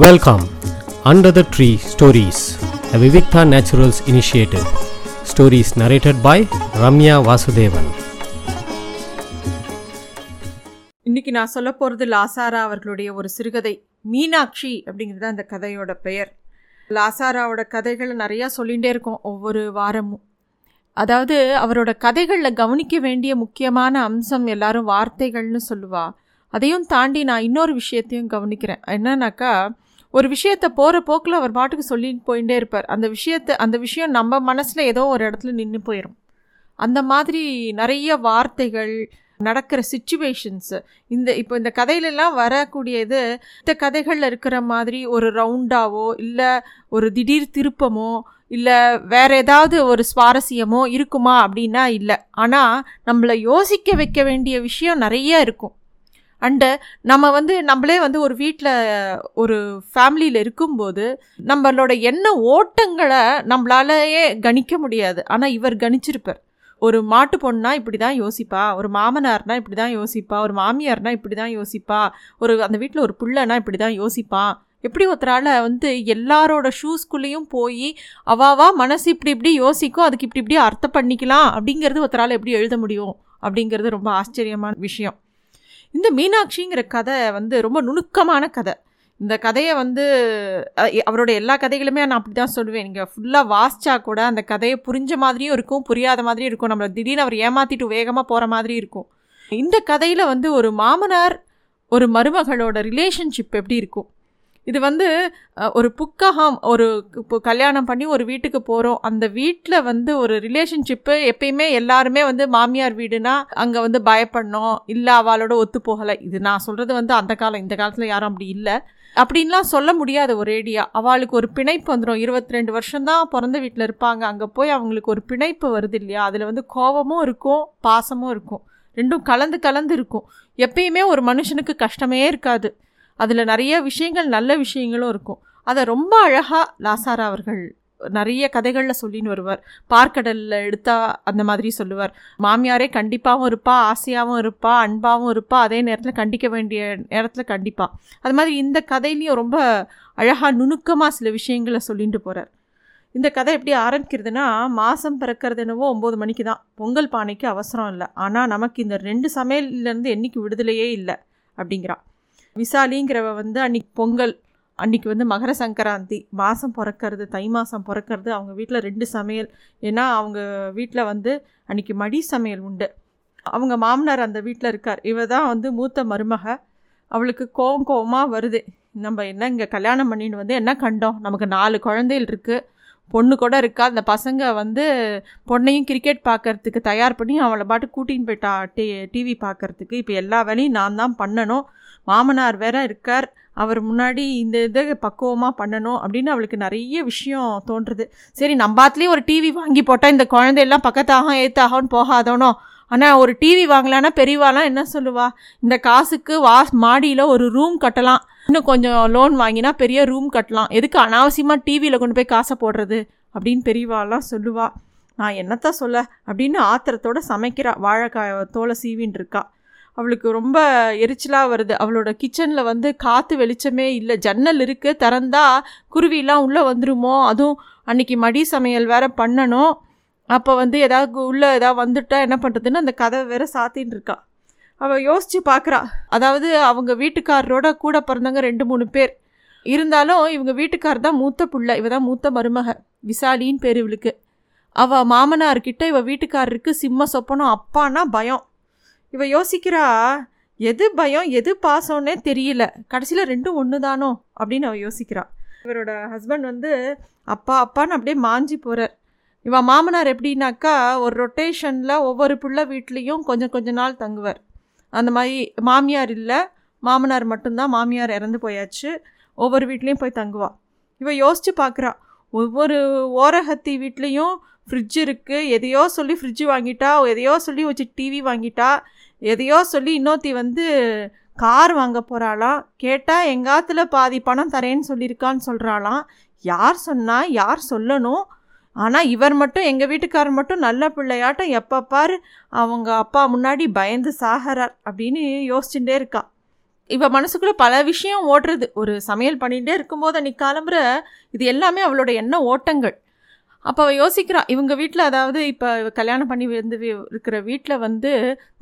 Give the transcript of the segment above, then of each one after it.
Welcome under the tree stories the Vivikta Naturals initiative Stories narrated by Ramya Vasudevan இன்னைக்கு நான் சொல்ல போகிறது லாசாரா அவர்களுடைய ஒரு சிறுகதை மீனாட்சி அப்படிங்கிறது தான் அந்த கதையோட பெயர். லாசாராவோட கதைகளை நிறையா சொல்லிகிட்டே இருக்கோம் ஒவ்வொரு வாரமும். அதாவது அவரோட கதைகளில் கவனிக்க வேண்டிய முக்கியமான அம்சம் எல்லாரும் வார்த்தைகள்னு சொல்லுவா. அதையும் தாண்டி நான் இன்னொரு விஷயத்தையும் கவனிக்கிறேன். என்னன்னாக்கா ஒரு விஷயத்தை போகிற போக்கில் அவர் பாட்டுக்கு சொல்லிட்டு போயிட்டே இருப்பார். அந்த விஷயத்தை அந்த விஷயம் நம்ம மனசில் ஏதோ ஒரு இடத்துல நின்று போயிடும் அந்த மாதிரி நிறைய வார்த்தைகள் நடக்கிற சுச்சுவேஷன்ஸு இந்த இப்போ இந்த கதையிலலாம் வரக்கூடியது இந்த கதைகளில் இருக்கிற மாதிரி ஒரு ரவுண்டாவோ இல்லை ஒரு திடீர் திருப்பமோ இல்லை வேறு ஏதாவது ஒரு சுவாரஸ்யமோ இருக்குமா அப்படின்னா இல்லை. ஆனால் நம்மளை யோசிக்க வைக்க வேண்டிய விஷயம் நிறைய இருக்கும். அண்டு நம்ம வந்து நம்மளே வந்து ஒரு வீட்டில் ஒரு ஃபேமிலியில் இருக்கும்போது நம்மளோட எண்ண ஓட்டங்களை நம்மளாலேயே கணிக்க முடியாது. ஆனால் இவர் கணிச்சிருப்பார். ஒரு மாட்டு பொண்ணா இப்படி தான் யோசிப்பா ஒரு மாமனார்னா இப்படி தான் யோசிப்பா ஒரு மாமியார்னா இப்படி தான் யோசிப்பா ஒரு அந்த வீட்டில் ஒரு புள்ளனா இப்படி தான் யோசிப்பான் எப்படி ஒருத்தரால் வந்து எல்லாரோட ஷூஸ்குள்ளேயும் போய் அவாவா மனசு இப்படி இப்படி யோசிக்கும் அதுக்கு இப்படி இப்படி அர்த்தம் பண்ணிக்கலாம் அப்படிங்கிறது ஒருத்தரால் எப்படி எழுத முடியும் அப்படிங்கிறது ரொம்ப ஆச்சரியமான விஷயம். இந்த மீனாட்சிங்கிற கதை வந்து ரொம்ப நுணுக்கமான கதை. இந்த கதையை வந்து அவரோட எல்லா கதைகளுமே நான் அப்படி தான் சொல்லுவேன். நீங்கள் ஃபுல்லாக வாசிச்சா கூட அந்த கதையை புரிஞ்ச மாதிரியும் இருக்கும் புரியாத மாதிரியும் இருக்கும். நம்மளை திடீர்னு அவர் ஏமாற்றிட்டு வேகமாக போகிற மாதிரி இருக்கும். இந்த கதையில் வந்து ஒரு மாமனார் ஒரு மருமகளோட ரிலேஷன்ஷிப் எப்படி இருக்கும்? இது வந்து ஒரு புக்ககம் ஒரு இப்போ கல்யாணம் பண்ணி ஒரு வீட்டுக்கு போகிறோம் அந்த வீட்டில் வந்து ஒரு ரிலேஷன்ஷிப்பு எப்பயுமே எல்லாருமே வந்து மாமியார் வீடுனா அங்கே வந்து பயப்படணும். இல்லை அவளோட ஒத்து போகலை. இது நான் சொல்கிறது வந்து அந்த காலம் இந்த காலத்தில் யாரும் அப்படி இல்லை. அப்படின்லாம் சொல்ல முடியாது ஒரேடியாக அவளுக்கு ஒரு பிணைப்பு வந்துடும் இருபத்தி ரெண்டு வருஷம்தான் பிறந்த வீட்டில் இருப்பாங்க. அங்கே போய் அவங்களுக்கு ஒரு பிணைப்பு வருது இல்லையா? அதில் வந்து கோபமும் இருக்கும் பாசமும் இருக்கும். ரெண்டும் கலந்து கலந்து இருக்கும். எப்பயுமே ஒரு மனுஷனுக்கு கஷ்டமே இருக்காது. அதில் நிறைய விஷயங்கள் நல்ல விஷயங்களும் இருக்கும். அதை ரொம்ப அழகாக லாசாரா அவர்கள் நிறைய கதைகளில் சொல்லின்னு வருவார். பார்க்கடலில் எடுத்தா அந்த மாதிரி சொல்லுவார். மாமியாரே கண்டிப்பாகவும் இருப்பா ஆசையாகவும் இருப்பா அன்பாகவும் இருப்பா அதே நேரத்தில் கண்டிக்க வேண்டிய நேரத்தில் கண்டிப்பாக அது மாதிரி இந்த கதையிலையும் ரொம்ப அழகாக நுணுக்கமாக சில விஷயங்களை சொல்லிட்டு போகிறார் இந்த கதை எப்படி ஆரம்பிக்கிறதுனா மாதம் பிறக்கிறது என்னவோ ஒம்பது மணிக்கு தான். பொங்கல் பானைக்கு அவசரம் இல்லை. ஆனால் நமக்கு இந்த ரெண்டு சமையல்லேருந்து என்றைக்கு விடுதலையே இல்லை அப்படிங்கிறான். விசாலிங்கிறவ வந்து அன்றைக்கி பொங்கல் அன்றைக்கி வந்து மகர சங்கராந்தி மாதம் பிறக்கிறது தை மாதம் பிறக்கிறது அவங்க வீட்டில் ரெண்டு சமையல். ஏன்னா அவங்க வீட்டில் வந்து அன்றைக்கி மடி சமையல் உண்டு. அவங்க மாமனார் அந்த வீட்டில் இருக்கார். இவ தான் வந்து மூத்த மருமக. அவளுக்கு கோவம் கோவமாக வருது. நம்ம என்ன இங்கே கல்யாணம் பண்ணின்னு வந்து என்ன கண்டோம்? நமக்கு நாலு குழந்தைகள் இருக்குது பொண்ணு கூட இருக்கா? அந்த பசங்க வந்து பொண்ணையும் கிரிக்கெட் பார்க்கறதுக்கு தயார் பண்ணி அவளை பாட்டு கூட்டின்னு போயிட்டா டி டிவி பார்க்கறதுக்கு இப்போ எல்லா வேலையும் நான் தான் பண்ணணும். மாமனார் வேற இருக்கார். அவர் முன்னாடி இந்த இதை பக்குவமாக பண்ணணும் அப்படின்னு அவளுக்கு நிறைய விஷயம் தோன்றுறது சரி நம்பாத்துலேயும் ஒரு டிவி வாங்கி போட்டால் இந்த குழந்தையெல்லாம் பக்கத்தாகும் ஏத்தாகும் போகாதோனோ? ஆனால் ஒரு டிவி வாங்கலான்னா பெரியவாலாம் என்ன சொல்லுவா? இந்த காசுக்கு வா மாடியில் ஒரு ரூம் கட்டலாம். இன்னும் கொஞ்சம் லோன் வாங்கினா பெரிய ரூம் கட்டலாம். எதுக்கு அனாவசியமாக டிவியில் கொண்டு போய் காசை போடுறது? அப்படின்னு பெரியவாலாம் சொல்லுவா. நான் என்னத்தான் சொல்ல? அப்படின்னு ஆத்திரத்தோடு சமைக்கிறா. வாழைக்காய் தோலை சீவின்னு இருக்கா. அவளுக்கு ரொம்ப எரிச்சலாக வருது. அவளோட கிச்சனில் வந்து காற்று வெளிச்சமே இல்லை. ஜன்னல் இருக்குது திறந்தா குருவிலாம் உள்ளே வந்துருமோ? அதுவும் அன்றைக்கி மடி சமையல் வேறு பண்ணணும். அப்போ வந்து ஏதாவது உள்ளே ஏதாவது வந்துட்டா என்ன பண்ணுறதுன்னு அந்த கதை வேற சாத்தின்னு இருக்கா. அவள் யோசித்து பார்க்குறா அதாவது அவங்க வீட்டுக்காரரோட கூட பிறந்தவங்க ரெண்டு மூணு பேர். இருந்தாலும் இவங்க வீட்டுக்கார் தான் மூத்த புள்ள. இவ தான் மூத்த மருமக. விசாலின்னு பேர் இவளுக்கு. அவள் மாமனார்கிட்ட இவள் வீட்டுக்காரருக்கு சிம்ம சொப்பனம் அப்பான்னா பயம். இவ யோசிக்கிறா எது பயம் எது பாசம்னே தெரியல. கடைசியில் ரெண்டும் ஒன்று தானோ அப்படின்னு அவள் யோசிக்கிறாள் இவரோட ஹஸ்பண்ட் வந்து அப்பா அப்பான்னு அப்படியே மாஞ்சி போகிறார் இவன் மாமனார் எப்படின்னாக்கா ஒரு ரொட்டேஷனில் ஒவ்வொரு பிள்ளை வீட்லேயும் கொஞ்சம் கொஞ்ச நாள் தங்குவார். அந்த மாதிரி மாமியார் இல்லை. மாமனார் மட்டும்தான் மாமியார் இறந்து போயாச்சு. ஒவ்வொரு வீட்லேயும் போய் தங்குவாள் இவள் யோசித்து பார்க்குறா ஒவ்வொரு ஓரகத்தி வீட்லேயும் ஃப்ரிட்ஜ் இருக்குது எதையோ சொல்லி ஃப்ரிட்ஜு வாங்கிட்டா எதையோ சொல்லி வச்சு டிவி வாங்கிட்டா எதையோ சொல்லி இன்னொருத்தி வந்து கார் வாங்க போகிறாளாம் கேட்டால் எங்காத்துல பாதி பணம் தரேன்னு சொல்லியிருக்கான்னு சொல்கிறாளாம் யார் சொன்னால் யார் சொல்லணும்? ஆனால் இவர் மட்டும் எங்கள் வீட்டுக்காரர் மட்டும் நல்ல பிள்ளையாட்டம். எப்போ பார் அவங்க அப்பா முன்னாடி பயந்து சாகிறார் அப்படின்னு யோசிச்சுட்டே இருக்கா. இவ மனசுக்குள்ளே பல விஷயம் ஓடுறது. ஒரு சமையல் பண்ணிகிட்டே இருக்கும்போது அன்றைக்கி காலம்புற இது எல்லாமே அவளோட எண்ண ஓட்டங்கள். அப்போ அவள் யோசிக்கிறா இவங்க வீட்டில் அதாவது இப்போ கல்யாணம் பண்ணி வந்து இருக்கிற வீட்டில் வந்து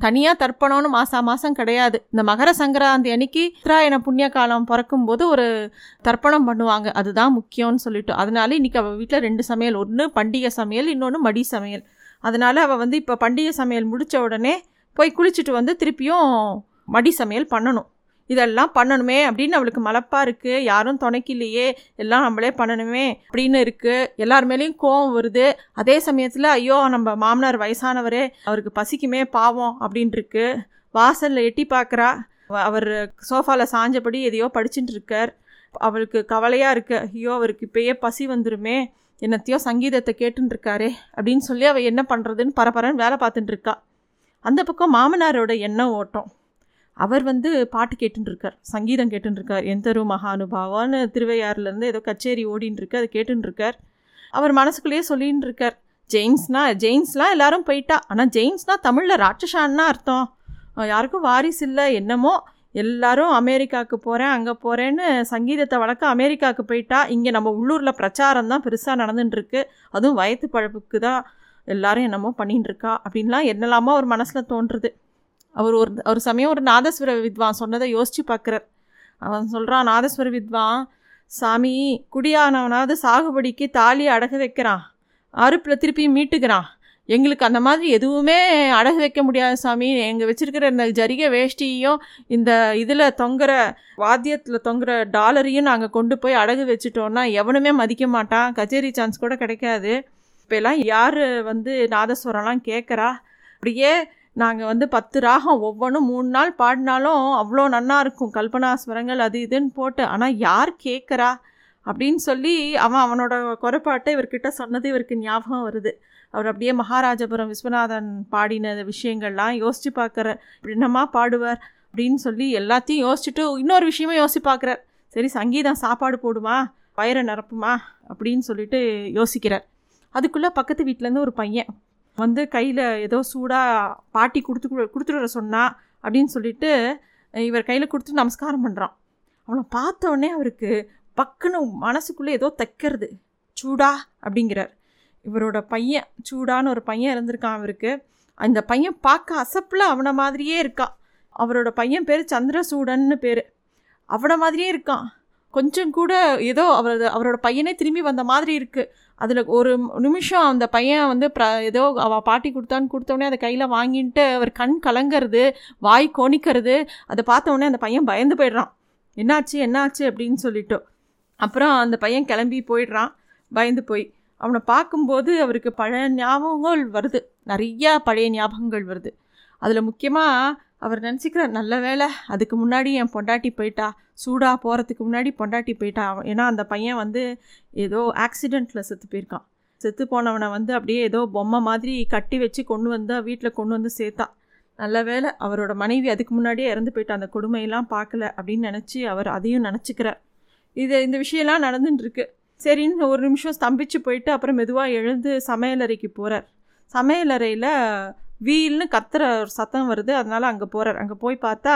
தனியாக தர்ப்பணம்னு மாதம் மாதம் கிடையாது. இந்த மகர சங்கராந்தி அன்னைக்கு உத்தராயண புண்ணிய காலம் பிறக்கும்போது ஒரு தர்ப்பணம் பண்ணுவாங்க. அதுதான் முக்கியம்னு சொல்லிட்டு. அதனால இன்னைக்கு அவள் வீட்டில் ரெண்டு சமையல் ஒன்று பண்டிகை சமையல் இன்னொன்று மடி சமையல். அதனால் அவள் வந்து இப்போ பண்டிகை சமையல் முடித்த உடனே போய் குளிச்சுட்டு வந்து திருப்பியும் மடி சமையல் பண்ணணும். இதெல்லாம் பண்ணணுமே அப்படின்னு அவளுக்கு மலப்பாக இருக்குது யாரும் துணைக்கு இல்லையே எல்லாம் நம்மளே பண்ணணுமே அப்படின்னு இருக்குது எல்லார் மேலேயும் கோவம் வருது. அதே சமயத்தில் ஐயோ நம்ம மாமனார் வயசானவரே அவருக்கு பசிக்குமே பாவம் அப்படின்ட்டுருக்கு வாசலில் எட்டி பார்க்குறா அவர் சோஃபாவில் சாஞ்சபடி எதையோ படிச்சுட்டு இருக்கார். அவளுக்கு கவலையாக இருக்கு. ஐயோ அவருக்கு இப்பயே பசி வந்துருமே. என்னத்தையோ சங்கீதத்தை கேட்டுருக்காரே அப்படின்னு சொல்லி அவள் என்ன பண்ணுறதுன்னு பரபரன்னு வேலை பார்த்துட்டு இருக்கா. அந்த பக்கம் மாமனாரோட எண்ணம் ஓட்டம். அவர் வந்து பாட்டு கேட்டுன்னு இருக்கார் சங்கீதம் கேட்டுருக்கார் எந்தரு மகானுபாவான்னு திருவையாறுலேருந்து ஏதோ கச்சேரி ஓடின்னு இருக்கு அதை கேட்டுருக்கார் அவர் மனசுக்குள்ளேயே சொல்லின்னு இருக்கார் ஜெயின்ஸ்னா ஜெயின்ஸ்லாம் எல்லாரும் போயிட்டா ஆனால் ஜெயின்ஸ்னா தமிழில் ராட்சசான்னா அர்த்தம். யாருக்கும் வாரிசு இல்லை என்னமோ. எல்லாரும் அமெரிக்காவுக்கு போகிறேன் அங்கே போகிறேன்னு சங்கீதத்தை வளர்க்க அமெரிக்காவுக்கு போயிட்டா இங்கே நம்ம உள்ளூரில் பிரச்சாரம் தான் பெருசாக நடந்துட்டுருக்கு அதுவும் வயத்து பழப்புக்கு தான் எல்லாரும் என்னமோ பண்ணிகிட்டு இருக்கா அப்படின்லாம் என்னெல்லாமோ ஒரு மனசில் தோன்றுறது அவர் ஒரு ஒரு சமயம் ஒரு நாதஸ்வர வித்வான் சொன்னதை யோசித்து பார்க்குறார். அவன் சொல்கிறான் நாதஸ்வர வித்வான் சாமி குடியானவனாவது சாகுபடிக்கு தாலி அடகு வைக்கிறான். அறுப்பில் திருப்பி மீட்டுக்கிறான். எங்களுக்கு அந்த மாதிரி எதுவுமே அடகு வைக்க முடியாது சாமி. எங்கள் வச்சுருக்கிற இந்த ஜரிக வேஷ்டியையும் இந்த இதில் தொங்குற வாத்தியத்தில் தொங்குற டாலரையும் நாங்கள் கொண்டு போய் அடகு வச்சுட்டோன்னா எவனுமே மதிக்க மாட்டான். கச்சேரி சான்ஸ் கூட கிடைக்காது. இப்போலாம் யார் வந்து நாதஸ்வரம்லாம் கேட்குறா? அப்படியே நாங்கள் வந்து பத்து ராகம் ஒவ்வொன்றும் மூணு நாள் பாடினாலும் அவ்வளோ நன்னா இருக்கும். கல்பனாஸ்வரங்கள் அது இதுன்னு போட்டு ஆனால் யார் கேட்குறா? அப்படின்னு சொல்லி அவன் அவனோட குறைபாட்டை இவர்கிட்ட சொன்னது இவருக்கு ஞாபகம் வருது. அவர் அப்படியே மகாராஜபுரம் விஸ்வநாதன் பாடின விஷயங்கள்லாம் யோசித்து பார்க்குற என்னமா பாடுவார்? அப்படின்னு சொல்லி எல்லாத்தையும் யோசிச்சுட்டு இன்னொரு விஷயமும் யோசிச்சு பார்க்குறார். சரி சங்கீதம் சாப்பாடு போடுமா? வயிறை நிரப்புமா? அப்படின்னு சொல்லிட்டு யோசிக்கிறார். அதுக்குள்ளே பக்கத்து வீட்டிலேருந்து ஒரு பையன் வந்து கையில் ஏதோ சூடாக பாட்டி கொடுத்து கொடுத்துட வர சொன்னா அப்படின்னு சொல்லிட்டு இவர் கையில் கொடுத்து நமஸ்காரம் பண்ணுறான் அவனை பார்த்தோடனே அவருக்கு பக்குன்னு மனசுக்குள்ளே ஏதோ தைக்கிறது. சூடா அப்படிங்கிறார். இவரோட பையன் சூடான்னு ஒரு பையன் இருந்திருக்கான் அவருக்கு. அந்த பையன் பார்க்க அசப்பில் அவனை மாதிரியே இருக்கான். அவரோட பையன் பேர் சந்திரசூடன்னு பேர். அவனை மாதிரியே இருக்கான். கொஞ்சம் கூட ஏதோ அவர் அவரோட பையனே திரும்பி வந்த மாதிரி இருக்குது அதில் ஒரு நிமிஷம் அந்த பையன் வந்து ப்ர ஏதோ அவள் பாட்டி கொடுத்தான்னு கொடுத்தோடனே அதை கையில் வாங்கிட்டு அவர் கண் கலங்கிறது வாய் கோணிக்கிறது அதை பார்த்தோடனே அந்த பையன் பயந்து போயிடுறான். என்னாச்சு என்னாச்சு? அப்படின்னு சொல்லிட்டு. அப்புறம் அந்த பையன் கிளம்பி போயிடுறான். பயந்து போய். அவனை பார்க்கும்போது அவருக்கு பழைய ஞாபகங்கள் வருது. நிறையா பழைய ஞாபகங்கள் வருது. அதில் முக்கியமாக அவர் நினச்சிக்கிறார் நல்ல வேலை அதுக்கு முன்னாடி என் பொண்டாட்டி போயிட்டா சூடாக போகிறதுக்கு முன்னாடி பொண்டாட்டி போயிட்டான் ஏன்னா அந்த பையன் வந்து ஏதோ ஆக்சிடெண்ட்டில் செத்து போயிருக்கான். செத்து போனவனை வந்து அப்படியே ஏதோ பொம்மை மாதிரி கட்டி வச்சு கொண்டு வந்து வீட்டில் கொண்டு வந்து சேர்த்தான் நல்ல வேலை அவரோட மனைவி அதுக்கு முன்னாடியே இறந்து போயிட்டு. அந்த கொடுமையெல்லாம் பார்க்கல அப்படின்னு நினச்சி அவர் அதையும் நினச்சிக்கிறார். இது இந்த விஷயம்லாம் நடந்துட்டுருக்கு. சரின்னு ஒரு நிமிஷம் ஸ்தம்பிச்சு போயிட்டு அப்புறம் மெதுவாக எழுந்து சமையலறைக்கு போகிறார் சமையலறையில் வீல்னு கத்துற ஒரு சத்தம் வருது. அதனால் அங்கே போகிறார் அங்கே போய் பார்த்தா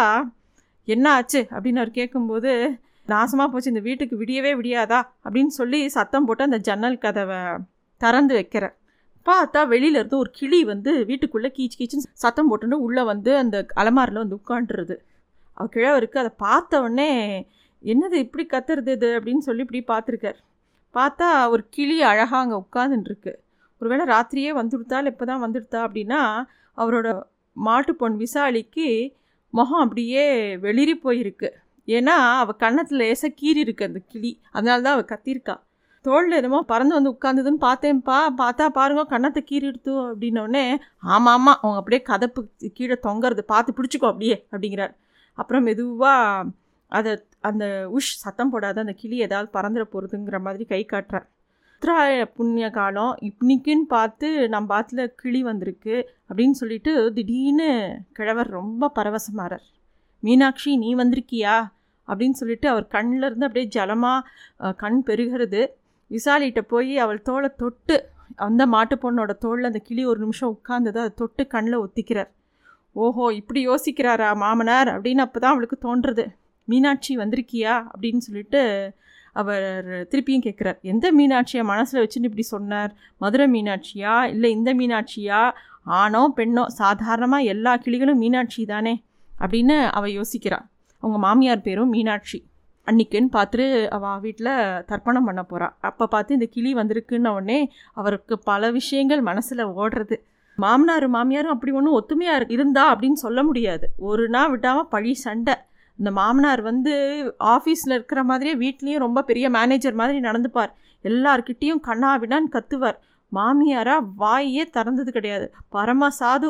என்ன ஆச்சு? அப்படின்னு அவர் கேட்கும்போது நாசமாக போச்சு. இந்த வீட்டுக்கு விடியவே விடியாதா? அப்படின்னு சொல்லி சத்தம் போட்டு அந்த ஜன்னல் கதவை திறந்து வைக்கிற பார்த்தா வெளியில இருந்து ஒரு கிளி வந்து வீட்டுக்குள்ளே கீச்சு கீச்சுன்னு சத்தம் போட்டுன்னு உள்ளே வந்து அந்த அலமாரில் வந்து உட்காண்டுருது அவ கிழவருக்கு அதை பார்த்த உடனே என்னது இப்படி கத்துறது இது? அப்படின்னு சொல்லி இப்படி பார்த்துருக்கார். பார்த்தா ஒரு கிளி அழகாக அங்கே உட்காந்துட்டுருக்கு ஒருவேளை ராத்திரியே வந்துடுத்தால் இப்போ தான் வந்துடுத்தா அப்படின்னா அவரோட மாட்டுப்பொன் விசாலிக்கு முகம் அப்படியே வெளிரி போயிருக்கு. ஏன்னா அவள் கன்னத்தில் லேசாக கீறி இருக்கு அந்த கிளி. அதனால தான் அவள் கத்திருக்கா. தோளில் என்னமோ பறந்து வந்து உட்காந்துதுன்னு பார்த்தேன்ப்பா. பார்த்தா பாருங்க கன்னத்தை கீறி எடுத்து அப்படின்னோடனே ஆமாம் ஆமாம் அவங்க அப்படியே கதப்பு கீழே தொங்குறது. பார்த்து பிடிச்சிக்கோ அப்படியே அப்படிங்கிறார். அப்புறம் மெதுவாக அதை அந்த உஷ் சத்தம் போடாத அந்த கிளி ஏதாவது பறந்துட போகிறதுங்கிற மாதிரி கை காட்டுறார் உத்ராய புண்ணிய காலம் இன்னைக்குன்னு பார்த்து நம்ம பாத்தில் கிளி வந்திருக்கு அப்படின்னு சொல்லிட்டு திடீர்னு கிழவர் ரொம்ப பரவசமாறார். மீனாட்சி நீ வந்திருக்கியா? அப்படின்னு சொல்லிட்டு அவர் கண்ணில் இருந்து அப்படியே ஜலமாக கண் பெருகிறது. விசாலிகிட்ட போய் அவள் தோலை தொட்டு அந்த மாட்டு பொண்ணோட தோளில் அந்த கிளி ஒரு நிமிஷம் உட்கார்ந்தது அதை தொட்டு கண்ணில் ஒத்திக்கிறார். ஓஹோ இப்படி யோசிக்கிறாரா மாமனார்? அப்படின்னு அப்போ தான் அவளுக்கு தோன்றுறது. மீனாட்சி வந்திருக்கியா? அப்படின்னு சொல்லிட்டு அவர் திருப்பியும் கேட்குறார் எந்த மீனாட்சியை மனசில் வச்சுன்னு இப்படி சொன்னார்? மதுரை மீனாட்சியா? இல்லை இந்த மீனாட்சியா? ஆணோ பெண்ணோ? சாதாரணமாக எல்லா கிளிகளும் மீனாட்சி தானே? அப்படின்னு அவள் யோசிக்கிறாள் அவங்க மாமியார் பேரும் மீனாட்சி. அன்னைக்குன்னு பார்த்துட்டு அவள் வீட்டில் தர்ப்பணம் பண்ண போகிறாள் அப்போ பார்த்து இந்த கிளி வந்திருக்குன்ன உடனே அவருக்கு பல விஷயங்கள் மனசில் ஓடுறது. மாமனார் மாமியாரும் அப்படி ஒன்றும் ஒத்துமையாக இருந்தா அப்படின்னு சொல்ல முடியாது. ஒரு நாள் விட்டாமல் பழி சண்டை. இந்த மாமனார் வந்து ஆஃபீஸில் இருக்கிற மாதிரியே வீட்லேயும் ரொம்ப பெரிய மேனேஜர் மாதிரி நடந்துப்பார். எல்லார்கிட்டேயும் கண்ணாவிடான்னு கத்துவார். மாமியாராக வாயே திறந்தது கிடையாது. பரம சாது.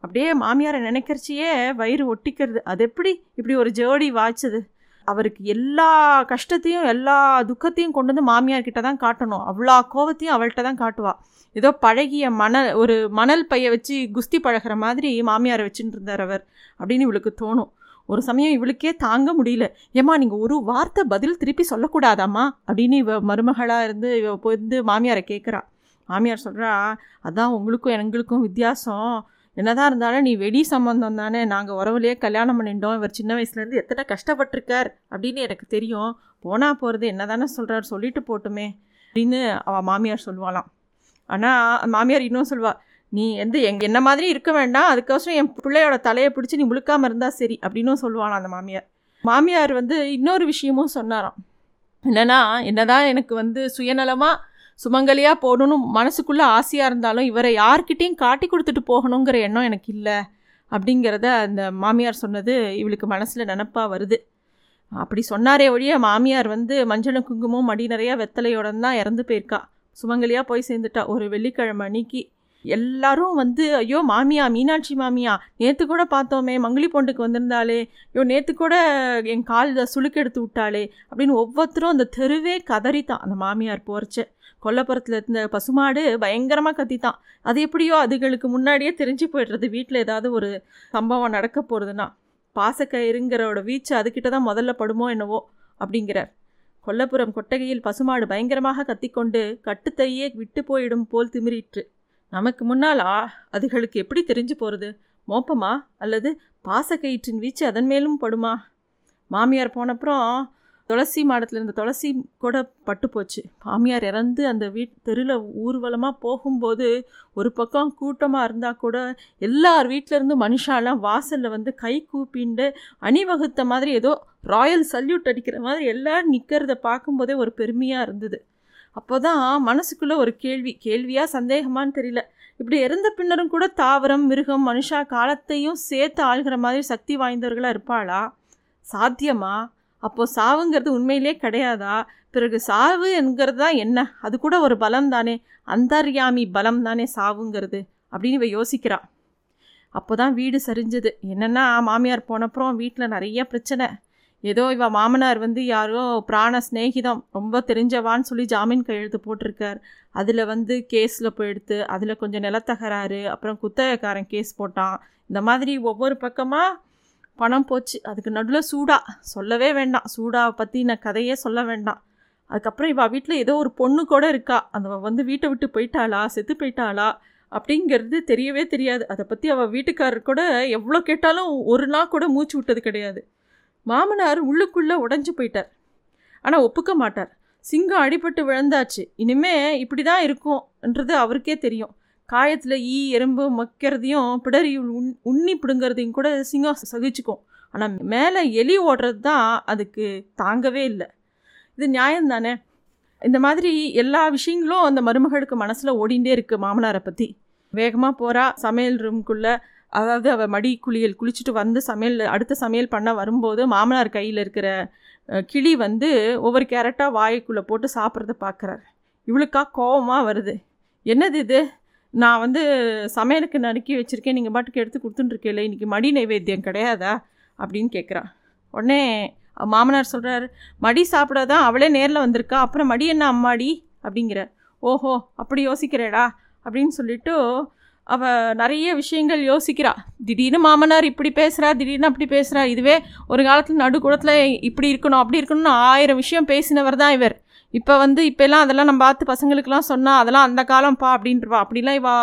அப்படியே மாமியாரை நினைக்கிறச்சியே வயிறு ஒட்டிக்கிறது. அது எப்படி இப்படி ஒரு ஜோடி வாய்ச்சது? அவருக்கு எல்லா கஷ்டத்தையும் எல்லா துக்கத்தையும் கொண்டு வந்து மாமியார் கிட்ட தான் காட்டணும். அவ்வளோ கோவத்தையும் அவள்கிட்ட தான் காட்டுவா. ஏதோ பழகிய மணல் ஒரு மணல் பைய வச்சு குஸ்தி பழகிற மாதிரி மாமியாரை வச்சுட்டு இருந்தார் அவர். அப்படின்னு இவளுக்கு தோணும். ஒரு சமயம் இவளுக்கே தாங்க முடியல. ஏம்மா நீங்கள் ஒரு வார்த்தை பதில் திருப்பி சொல்லக்கூடாதாம்மா? அப்படின்னு இவ மருமகளாக இருந்து இவ வந்து மாமியாரை கேட்குறா மாமியார் சொல்கிறா அதான் உங்களுக்கும் எங்களுக்கும் வித்தியாசம். என்னதான் இருந்தாலும் நீ வெடி சம்பந்தம் தானே. நாங்கள் உறவுலையே கல்யாணம் பண்ணிட்டோம். இவர் சின்ன வயசுலேருந்து எத்தனை கஷ்டப்பட்டிருக்கார் அப்படின்னு எனக்கு தெரியும். போனால் போகிறது என்ன தானே சொல்கிறார் சொல்லிட்டு போட்டுமே அப்படின்னு அவள் மாமியார் சொல்லுவாளாம். ஆனால் மாமியார் இன்னும் சொல்வாள் நீ எந்த எங்க என்ன மாதிரி இருக்க வேண்டாம் அதுக்கோசரம் என் பிள்ளையோட தலையை பிடிச்சி நீ முழுக்காமல் இருந்தால் சரி அப்படின்னும் சொல்லுவான் அந்த மாமியார். மாமியார் வந்து இன்னொரு விஷயமும் சொன்னாராம். என்னன்னா என்னதான் எனக்கு வந்து சுயநலமாக சுமங்கலியாக போகணும்னு மனசுக்குள்ளே ஆசையாக இருந்தாலும் இவரை யார்கிட்டேயும் காட்டி கொடுத்துட்டு போகணுங்கிற எண்ணம் எனக்கு இல்லை அப்படிங்கிறத அந்த மாமியார் சொன்னது இவளுக்கு மனசில் நினப்பாக வருது. அப்படி சொன்னாரே ஒழிய மாமியார் வந்து மஞ்சளும் குங்குமம் மடி நிறையா வெத்தலையோட தான் இறந்து போயிருக்கா. சுமங்கலியாக போய் சேர்ந்துட்டா. ஒரு வெள்ளிக்கிழமை அன்னைக்கு எல்லாரும் வந்து ஐயோ மாமியா மீனாட்சி மாமியா நேற்று கூட பார்த்தோமே மங்கிலி பொண்டுக்கு வந்திருந்தாலே ஐயோ நேற்று கூட என் காலில் சுளுக்கெடுத்து விட்டாளே அப்படின்னு ஒவ்வொருத்தரும் அந்த தெருவே கதறித்தான் அந்த மாமியார் போகிறச்ச கொல்லப்புறத்தில் இருந்த பசுமாடு பயங்கரமாக கத்தித்தான். அது எப்படியோ அதுகளுக்கு முன்னாடியே தெரிஞ்சு போயிடுறது வீட்டில் ஏதாவது ஒரு சம்பவம் நடக்க போகிறதுனா பாசக்கயிறுங்கிறோட வீச்சு அதுக்கிட்ட தான் முதல்ல படுமோ என்னவோ அப்படிங்கிறார். கொல்லப்புறம் கொட்டகையில் பசுமாடு பயங்கரமாக கத்திக்கொண்டு கட்டுத்தையே விட்டு போயிடும் போல் திமிரிற்று. நமக்கு முன்னால்? அதுகளுக்கு எப்படி தெரிஞ்சு போகிறது மோப்பமா? அல்லது பாசக்கயிற்றின் வீச்சு அதன் மேலும் படுமா? மாமியார் போனப்புறம் துளசி மாடத்தில் இருந்த துளசி கூட பட்டு போச்சு. மாமியார் இறந்து அந்த வீட் தெருவில் ஊர்வலமாக போகும்போது ஒரு பக்கம் கூட்டமாக இருந்தால் கூட எல்லார் வீட்டிலேருந்து மனுஷாலாம் வாசலில் வந்து கை கூப்பிண்டு அணிவகுத்த மாதிரி ஏதோ ராயல் சல்யூட் அடிக்கிற மாதிரி எல்லோரும் நிற்கிறத பார்க்கும்போதே ஒரு பெருமையாக இருந்தது. அப்போ தான் மனசுக்குள்ளே ஒரு கேள்வி கேள்வியாக சந்தேகமானு தெரியல. இப்படி இறந்த பின்னரும் கூட தாவரம் மிருகம் மனுஷா காலத்தையும் சேர்த்து ஆள்கிற மாதிரி சக்தி வாய்ந்தவர்களாக இருப்பாளா? சாத்தியமா? அப்போது சாவுங்கிறது உண்மையிலே கிடையாதா? பிறகு சாவு என்கிறது தான் என்ன? அது கூட ஒரு பலம் தானே அந்தர்யாமி பலம் தானே சாவுங்கிறது அப்படின்னு இவ யோசிக்கிறாள் அப்போ தான் வீடு சரிஞ்சது. என்னென்னா மாமியார் போனப்புறம் வீட்டில் நிறைய பிரச்சனை. ஏதோ இவ மாமனார் வந்து யாரோ பிராண ஸ்நேகிதம் ரொம்ப தெரிஞ்சவான்னு சொல்லி ஜாமீன் கையெழுத்து போட்டிருக்கார். அதில் வந்து கேஸில் போயிடுத்து அதில் கொஞ்சம் நிலத்தகராறு அப்புறம் குத்தகைக்காரன் கேஸ் போட்டான். இந்த மாதிரி ஒவ்வொரு பக்கமாக பணம் போச்சு. அதுக்கு நடுவில் சூடா. சொல்லவே வேண்டாம். சூடாவை பற்றின கதையே சொல்ல வேண்டாம். அதுக்கப்புறம் இவள் வீட்டில் ஏதோ ஒரு பொண்ணு கூட இருக்கா. அந்த வந்து வீட்டை விட்டு போயிட்டாளா? செத்து போயிட்டாளா? அப்படிங்கிறது தெரியவே தெரியாது. அதை பற்றி அவள் வீட்டுக்காரர் கூட எவ்வளோ கேட்டாலும் ஒரு நாள் கூட மூச்சு விட்டது கிடையாது. மாமனார் உள்ளுக்குள்ளே உடஞ்சி போயிட்டார். ஆனால் ஒப்புக்க மாட்டார். சிங்கம் அடிபட்டு விழுந்தாச்சு. இனிமே இப்படி தான் இருக்கும்ன்றது அவருக்கே தெரியும். காயத்தில் ஈ எறும்பு மக்கிறதையும் பிடரி உன் உண்ணி பிடுங்கிறதையும் கூட சிங்கம் சகிச்சுக்கும். ஆனால் மேலே எலி ஓடுறது தான் அதுக்கு தாங்கவே இல்லை. இது நியாயம் தானே இந்த மாதிரி எல்லா விஷயங்களும் அந்த மருமகளுக்கு மனசில் ஓடிண்டே இருக்குது மாமனாரை பற்றி வேகமாக போகிறா சமையல் ரூம்குள்ளே அதாவது அவள் மடி குளியல் குளிச்சுட்டு வந்து சமையல் அடுத்த சமையல் பண்ண வரும்போது மாமனார் கையில் இருக்கிற கிளி வந்து ஒவ்வொரு கேரட்டாக வாய்க்குள்ளே போட்டு சாப்பிட்றத பார்க்குறாரு இவளுக்கா கோபமாக வருது. என்னது இது? நான் வந்து சமையலுக்கு நறுக்கி வச்சுருக்கேன். நீங்கள் பாட்டுக்கு எடுத்து கொடுத்துட்டுருக்கேல இன்றைக்கி மடி நைவேத்தியம் கிடையாதா? அப்படின்னு கேட்குறான் உடனே மாமனார் சொல்கிறார் மடி சாப்பிட தான் அவளே நேரில் வந்திருக்கா. அப்புறம் மடி என்ன அம்மாடி? அப்படிங்கிற ஓஹோ அப்படி யோசிக்கிறேடா. அப்படின்னு சொல்லிவிட்டு அவள் நிறைய விஷயங்கள் யோசிக்கிறா. திடீர்னு மாமனார் இப்படி பேசுகிறா திடீர்னு அப்படி பேசுகிறா இதுவே ஒரு காலத்தில் நடுக்குளத்தில் இப்படி இருக்கணும் அப்படி இருக்கணும்னு ஆயிரம் விஷயம் பேசினவர் தான் இவர். இப்போ வந்து இப்போல்லாம் அதெல்லாம் நம்ம பார்த்து பசங்களுக்கெல்லாம் சொன்னால் அதெல்லாம் அந்த காலம்ப்பா அப்படின்றவா. அப்படிலாம் இவா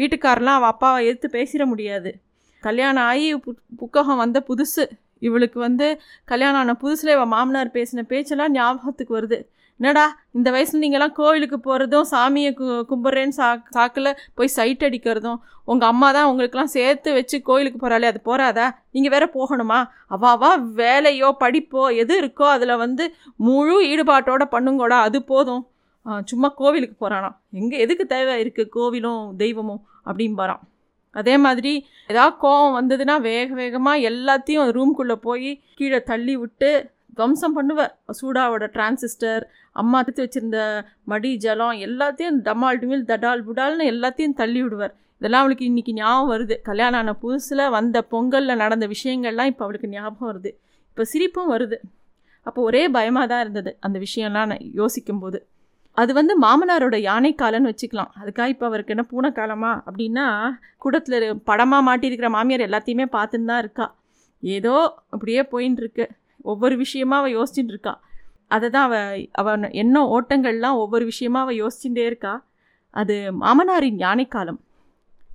வீட்டுக்காரெலாம் அவள் அப்பாவை எடுத்து பேசிட முடியாது. கல்யாணம் ஆகி பு புக்ககம் வந்த புதுசு. இவளுக்கு வந்து கல்யாணம் ஆன புதுசில் இவள் மாமனார் பேசின பேச்செல்லாம் ஞாபகத்துக்கு வருது. என்னடா இந்த வயசில் நீங்கள்லாம் கோவிலுக்கு போகிறதும் சாமியை கு கும்பிட்றேன்னு சா சாக்கில் போய் சைட் அடிக்கிறதும் உங்கள் அம்மா தான் உங்களுக்கெல்லாம் சேர்த்து வச்சு கோயிலுக்கு போகிறாளே அது போகாதா நீங்கள் வேற போகணுமா? அவாவா வேலையோ படிப்போ எது இருக்கோ அதில் வந்து முழு ஈடுபாட்டோடு பண்ணுங்கோடா அது போதும். சும்மா கோவிலுக்கு போகிறானா எங்கே எதுக்கு தேவை இருக்குது கோவிலும் தெய்வமும்? அப்படிம்பாரான் அதே மாதிரி ஏதாவது கோவம் வந்ததுன்னா வேக வேகமாக எல்லாத்தையும் ரூம்குள்ளே போய் கீழே தள்ளி விட்டு துவம்சம் பண்ணுவார் சூடாவோட டிரான்சிஸ்டர் அம்மா எடுத்து வச்சுருந்த மடி ஜலம் எல்லாத்தையும் டமால் டுமில் தடால் புடால்னு எல்லாத்தையும் தள்ளி விடுவார். இதெல்லாம் அவளுக்கு இன்றைக்கி ஞாபகம் வருது. கல்யாணம் ஆன புதுசில் வந்த பொங்கலில் நடந்த விஷயங்கள்லாம் இப்போ அவளுக்கு ஞாபகம் வருது. இப்போ சிரிப்பும் வருது. அப்போ ஒரே பயமாக தான் இருந்தது அந்த விஷயம்லாம் நான் யோசிக்கும்போது. அது வந்து மாமனாரோட யானைக்காலன்னு வச்சுக்கலாம். அதுக்காக இப்போ அவருக்கு என்ன பூனைக்காலமா? அப்படின்னா கூடத்தில் படமாக மாட்டியிருக்கிற மாமியார் எல்லாத்தையுமே பார்த்துன்னு தான் இருக்கா. ஏதோ அப்படியே போயின்னு இருக்கு. ஒவ்வொரு விஷயமா அவள் யோசிச்சுட்டு இருக்கா. அதை தான் அவள் அவன் என்ன ஓட்டங்கள்லாம் ஒவ்வொரு விஷயமா அவள் யோசிச்சுட்டே இருக்கா. அது மாமனாரின் யானைக்காலம்.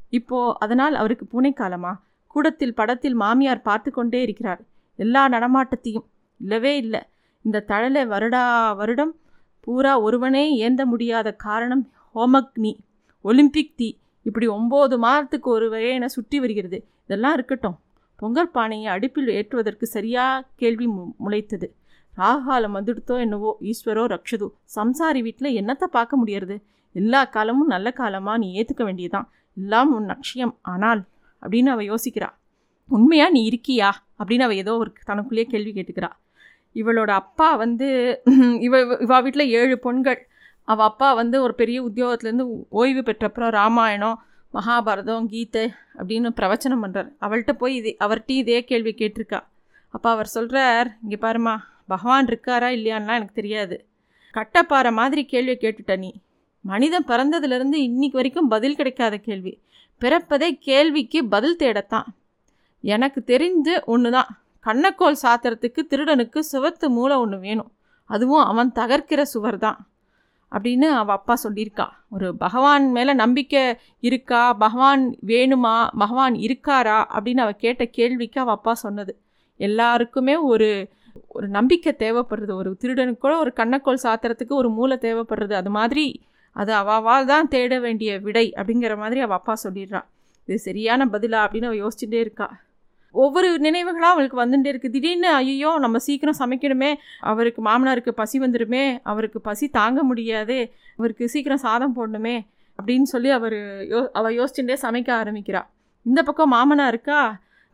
இப்போது அதனால் அவருக்கு பூனைக்காலமா? கூடத்தில் படத்தில் மாமியார் பார்த்து கொண்டே இருக்கிறார். எல்லா நடமாட்டத்தையும். இல்லவே இல்லை. இந்த தழலை வருடா வருடம் பூரா ஒருவனே ஏந்த முடியாத காரணம் ஹோமக்னி ஒலிம்பிக் தீ. இப்படி ஒம்பது மாதத்துக்கு ஒரு என சுற்றி வருகிறது. இதெல்லாம் இருக்கட்டும். பொங்கல் பானையை அடுப்பில் ஏற்றுவதற்கு சரியாக கேள்வி மு முளைத்தது. ராகாலம் வந்துடுத்தோ என்னவோ ஈஸ்வரோ ரக்ஷதோ சம்சாரி வீட்டில் என்னத்தை பார்க்க முடியறது? எல்லா காலமும் நல்ல காலமாக நீ ஏற்றுக்க வேண்டியதான் எல்லாம் உன் லட்சியம். ஆனால் அப்படின்னு அவள் யோசிக்கிறா. உண்மையாக நீ இருக்கியா? அப்படின்னு அவள் ஏதோ ஒரு தனக்குள்ளேயே கேள்வி கேட்டுக்கிறா. இவளோட அப்பா வந்து இவ இவா வீட்டில் ஏழு பொண்கள். அவள் அப்பா வந்து ஒரு பெரிய உத்தியோகத்துலேருந்து ஓய்வு பெற்றப்புறம் ராமாயணம் மகாபாரதம் கீதை அப்படின்னு பிரவச்சனம் பண்ணுறார் அவள்கிட்ட போய் இது அவர்கிட்ட இதே கேள்வி கேட்டிருக்கா. அப்போ அவர் சொல்கிறார் இங்கே பாருமா பகவான் இருக்காரா இல்லையான்லாம் எனக்கு தெரியாது. கட்டப்பாறை மாதிரி கேள்வியை கேட்டுட்ட நீ. மனிதன் பிறந்ததுலேருந்து இன்னைக்கு வரைக்கும் பதில் கிடைக்காத கேள்வி. பிறப்பதே கேள்விக்கு பதில் தேடத்தான். எனக்கு தெரிஞ்சு ஒன்று தான் கண்ணக்கோல் சாத்துறதுக்கு திருடனுக்கு சுவத்து மூளை ஒன்று வேணும். அதுவும் அவன் தகர்க்கிற சுவர் தான் அப்படின்னு அவள் அப்பா சொல்லியிருக்கா. ஒரு பகவான் மேலே நம்பிக்கை இருக்கா? பகவான் வேணுமா? பகவான் இருக்காரா? அப்படின்னு அவள் கேட்ட கேள்விக்கு அவள் அப்பா சொன்னது. எல்லாருக்குமே ஒரு ஒரு நம்பிக்கை தேவைப்படுறது. ஒரு திருடனுக்கு கூட ஒரு கண்ணக்கோள் சாத்திரத்துக்கு ஒரு மூளை தேவைப்படுறது. அது மாதிரி அது அவாவால் தான் தேட வேண்டிய விடை அப்படிங்கிற மாதிரி அவள் அப்பா சொல்லிடுறான் இது சரியான பதிலா அப்படின்னு அவள் யோசிச்சுட்டே இருக்கா. ஒவ்வொரு நினைவுகளாக அவளுக்கு வந்துட்டே இருக்குது திடீர்னு ஐயோ நம்ம சீக்கிரம் சமைக்கணுமே. அவருக்கு மாமனாருக்கு பசி வந்துடுமே அவருக்கு பசி தாங்க முடியாது. அவருக்கு சீக்கிரம் சாதம் போடணுமே அப்படின்னு சொல்லி அவர் யோ அவள் யோசிச்சுட்டே சமைக்க ஆரம்பிக்கிறா. இந்த பக்கம் மாமனா இருக்கா?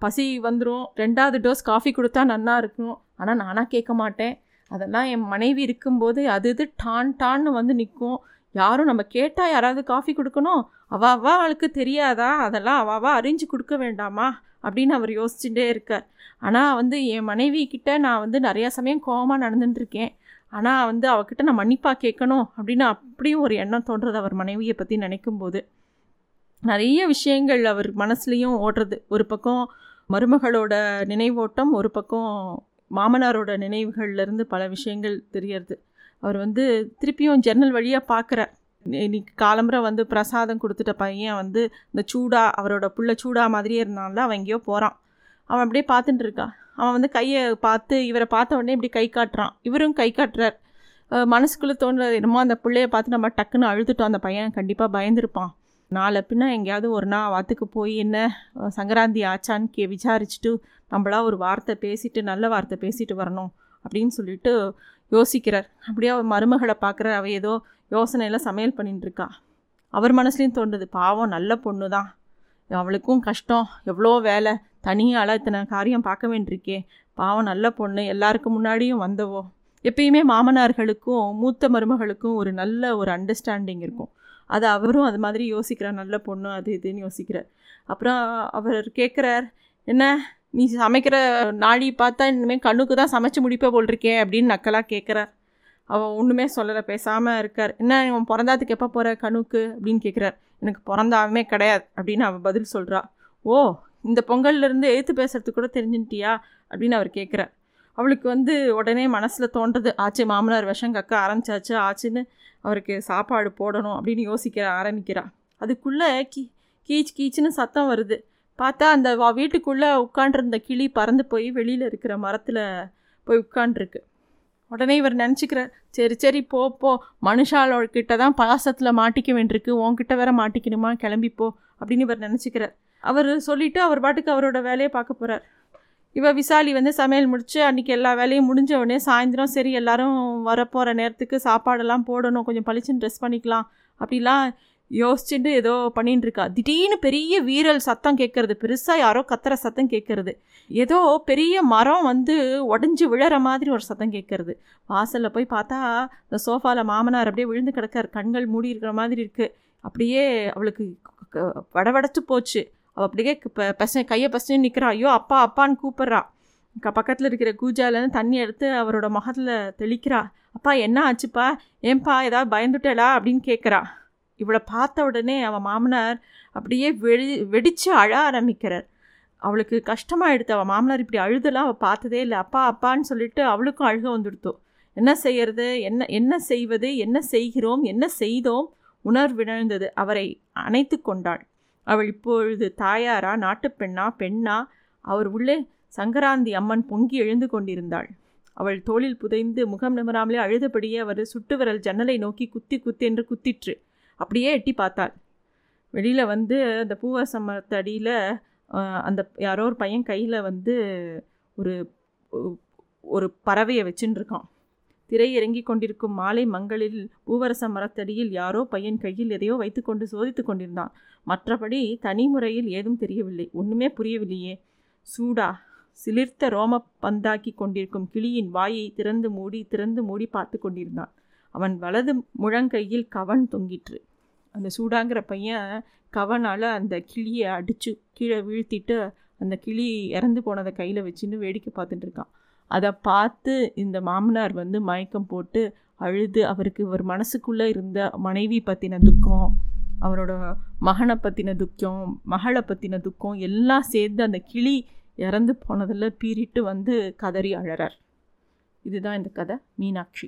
பசி வந்துடும் ரெண்டாவது டோஸ் காஃபி கொடுத்தா நன்னா இருக்கும். ஆனால் நானாக கேட்க மாட்டேன். அதெல்லாம் என் மனைவி இருக்கும்போது அது இது டான் டான்னு வந்து நிற்கும் யாரும் நம்ம கேட்டால் யாராவது காஃபி கொடுக்கணும்? அவாவா அவளுக்கு தெரியாதா? அதெல்லாம் அவாவா அறிஞ்சு கொடுக்க வேண்டாமா? அப்படின்னு அவர் யோசிச்சுட்டே இருக்கார். ஆனால் வந்து என் மனைவி கிட்ட நான் வந்து நிறையா சமயம் கோபமாக நடந்துட்டுருக்கேன் ஆனால் வந்து அவகிட்ட நான் மன்னிப்பாக கேட்கணும் அப்படின்னு அப்படியும் ஒரு எண்ணம் தோன்றது அவர் மனைவியை பற்றி நினைக்கும்போது. நிறைய விஷயங்கள் அவர் மனசுலேயும் ஓடுறது. ஒரு பக்கம் மருமகளோட நினைவோட்டம் ஒரு பக்கம் மாமனாரோட நினைவுகள்லேருந்து பல விஷயங்கள் தெரியறது. அவர் வந்து திருப்பியும் ஜன்னல் வழியாக பார்க்குறார் இன்னைக்கு காலம்புரை வந்து பிரசாதம் கொடுத்துட்ட பையன் வந்து இந்த சூடா அவரோட புள்ள சூடா மாதிரியே இருந்தாலும் அவன் எங்கேயோ போகிறான் அவன் அப்படியே பார்த்துட்டு இருக்கான் அவன் வந்து கையை பார்த்து இவரை பார்த்த உடனே இப்படி கை காட்டுறான். இவரும் கை காட்டுறார். மனசுக்குள்ளே தோன்றது என்னமோ அந்த பிள்ளைய பார்த்து நம்ம டக்குன்னு அழுதுட்டோம். அந்த பையன் கண்டிப்பாக பயந்துருப்பான். நாளை பின்ன எங்கேயாவது ஒரு நாள் வாத்துக்கு போய் என்ன சங்கராந்தி ஆச்சான்னு கே விசாரிச்சுட்டு நம்மளா ஒரு வார்த்தை பேசிட்டு நல்ல வார்த்தை பேசிட்டு வரணும் அப்படின்னு சொல்லிட்டு யோசிக்கிறார். அப்படியே அவர் மருமகளை பார்க்குற அவள் ஏதோ யோசனையில் சமையல் பண்ணிட்டுருக்கா அவர் மனசுலேயும் தோன்றுது பாவம் நல்ல பொண்ணு தான் அவளுக்கும் கஷ்டம் எவ்வளோ வேலை தனியால் இத்தனை காரியம் பார்க்க வேண்டியிருக்கே. பாவம் நல்ல பொண்ணு எல்லாருக்கும் முன்னாடியும் வந்தவோ. எப்பயுமே மாமனார்களுக்கும் மூத்த மருமகளுக்கும் ஒரு நல்ல ஒரு அண்டர்ஸ்டாண்டிங் இருக்கும். அது அவரும் அது மாதிரி யோசிக்கிறார் நல்ல பொண்ணு அது இதுன்னு யோசிக்கிறார். அப்புறம் அவர் கேட்குறார் என்ன நீ சமைக்கிற நாடி பார்த்தா இனிமேல் கண்ணுக்கு தான் சமைச்சு முடிப்ப போல் இருக்கே அப்படின்னு நக்கலாக கேட்குறார் அவள் ஒன்றுமே சொல்லலை பேசாமல் இருக்கார். என்ன அவன் பிறந்தாத்துக்கு எப்போ போகிற கணுக்கு அப்படின்னு கேட்குறார் எனக்கு பிறந்தாவே கிடையாது அப்படின்னு அவள் பதில் சொல்கிறா ஓ இந்த பொங்கல்லேருந்து எழுத்து பேசுகிறதுக்கு கூட தெரிஞ்சுட்டியா அப்படின்னு அவர் கேட்குறார் அவளுக்கு வந்து உடனே மனசில் தோன்றது ஆச்சு மாமனார் விஷம் கக்க ஆரம்பிச்சாச்சு ஆச்சுன்னு அவருக்கு சாப்பாடு போடணும் அப்படின்னு யோசிக்கிற ஆரம்பிக்கிறா. அதுக்குள்ளே கீ கீச் கீச்சுன்னு சத்தம் வருது. பார்த்தா அந்த வீட்டுக்குள்ளே உட்காண்டிருந்த கிளி பறந்து போய் வெளியில் இருக்கிற மரத்தில் போய் உட்காண்டிருக்கு உடனே இவர் நினச்சிக்கிறார் சரி சரி போ போ. மனுஷாலோக்கிட்ட தான் பாசத்தில் மாட்டிக்க வேண்டியிருக்கு. உன்கிட்ட வேற மாட்டிக்கணுமா? கிளம்பிப்போ அப்படின்னு இவர் நினச்சிக்கிறார். அவர் சொல்லிவிட்டு அவர் பாட்டுக்கு அவரோட வேலையை பார்க்க போகிறார் இவ விசாலி வந்து சமையல் முடித்து அன்றைக்கி எல்லா வேலையும் முடிஞ்ச உடனே சாயந்தரம் சரி எல்லோரும் வரப்போகிற நேரத்துக்கு சாப்பாடெல்லாம் போடணும். கொஞ்சம் பளிச்சுன்னு ட்ரெஸ் பண்ணிக்கலாம். அப்படிலாம் யோசிச்சுட்டு ஏதோ பண்ணிட்டு இருக்கா திடீர்னு பெரிய வீரல் சத்தம் கேட்கறது பெருசாக யாரோ கத்துற சத்தம் கேட்கறது. ஏதோ பெரிய மரம் வந்து உடஞ்சி விழற மாதிரி ஒரு சத்தம் கேட்கறது. வாசலில் போய் பார்த்தா இந்த சோஃபாவில் மாமனார் அப்படியே விழுந்து கிடக்கார். கண்கள் மூடி இருக்கிற மாதிரி இருக்குது அப்படியே அவளுக்கு வடவடைச்சு போச்சு. அவள் அப்படியே பச கையை பசங்க நிற்கிறா ஐயோ அப்பா அப்பான்னு கூப்பிட்றா. க பக்கத்தில் இருக்கிற கூஜாலேருந்து தண்ணி எடுத்து அவரோட முகத்தில் தெளிக்கிறா. அப்பா என்ன ஆச்சுப்பா? ஏன்பா ஏதாவது பயந்துட்டேடா? அப்படின்னு கேட்குறா. இவளை பார்த்த உடனே அவன் மாமனார் அப்படியே வெடி வெடித்து அழ ஆரம்பிக்கிறார். அவளுக்கு கஷ்டமாக எடுத்து அவள் மாமனார் இப்படி அழுதெல்லாம் அவள் பார்த்ததே இல்லை. அப்பா அப்பான்னு சொல்லிட்டு அவளுக்கும் அழுக வந்துடுத்தோம் என்ன செய்கிறது என்ன என்ன செய்வது? என்ன செய்கிறோம்? என்ன செய்தோம்? உணர்விழந்தது அவரை அணைத்து கொண்டாள். அவள் இப்பொழுது தாயாரா நாட்டுப்பெண்ணா பெண்ணா அவர் உள்ளே சங்கராந்தி அம்மன் பொங்கி எழுந்து கொண்டிருந்தாள். அவள் தோளில் புதைந்து முகம் நிமராமலே அழுதபடியே அவர் சுட்டு விரல் ஜன்னலை நோக்கி குத்தி குத்தி என்று குத்திற்று. அப்படியே எட்டி பார்த்தாள். வெளியில் வந்து அந்த பூவாச மரத்தடியில் அந்த யாரோ ஒரு பையன் கையில் வந்து ஒரு ஒரு பறவையை வச்சுட்டுருக்கான் திரை இறங்கி கொண்டிருக்கும் மாலை மங்களில் பூவரச மரத்தடியில் யாரோ பையன் கையில் எதையோ வைத்துக்கொண்டு சோதித்து கொண்டிருந்தான். மற்றபடி தனி முறையில் ஏதும் தெரியவில்லை. ஒன்றுமே புரியவில்லையே. சூடா சிலிர்த்த ரோம பந்தாக்கி கொண்டிருக்கும் கிளியின் வாயை திறந்து மூடி திறந்து மூடி பார்த்து கொண்டிருந்தான். அவன் வலது முழங்கையில் கவன் தொங்கிற்று. அந்த சூடாங்கிற பையன் கவனால் அந்த கிளியை அடித்து கீழே வீழ்த்திட்டு அந்த கிளி இறந்து போனதை கையில் வச்சுன்னு வேடிக்கை பார்த்துட்டு இருக்கான். அதை பார்த்து இந்த மாமனார் வந்து மயக்கம் போட்டு அழுது அவருக்கு ஒரு மனசுக்குள்ளே இருந்த மனைவி பற்றின துக்கம் அவரோட மகனை பற்றின துக்கம் மகளை பற்றின துக்கம் எல்லாம் சேர்ந்து அந்த கிளி இறந்து போனதில் பீறிட்டு வந்து கதறி அழறார். இதுதான் இந்த கதை. மீனாட்சி.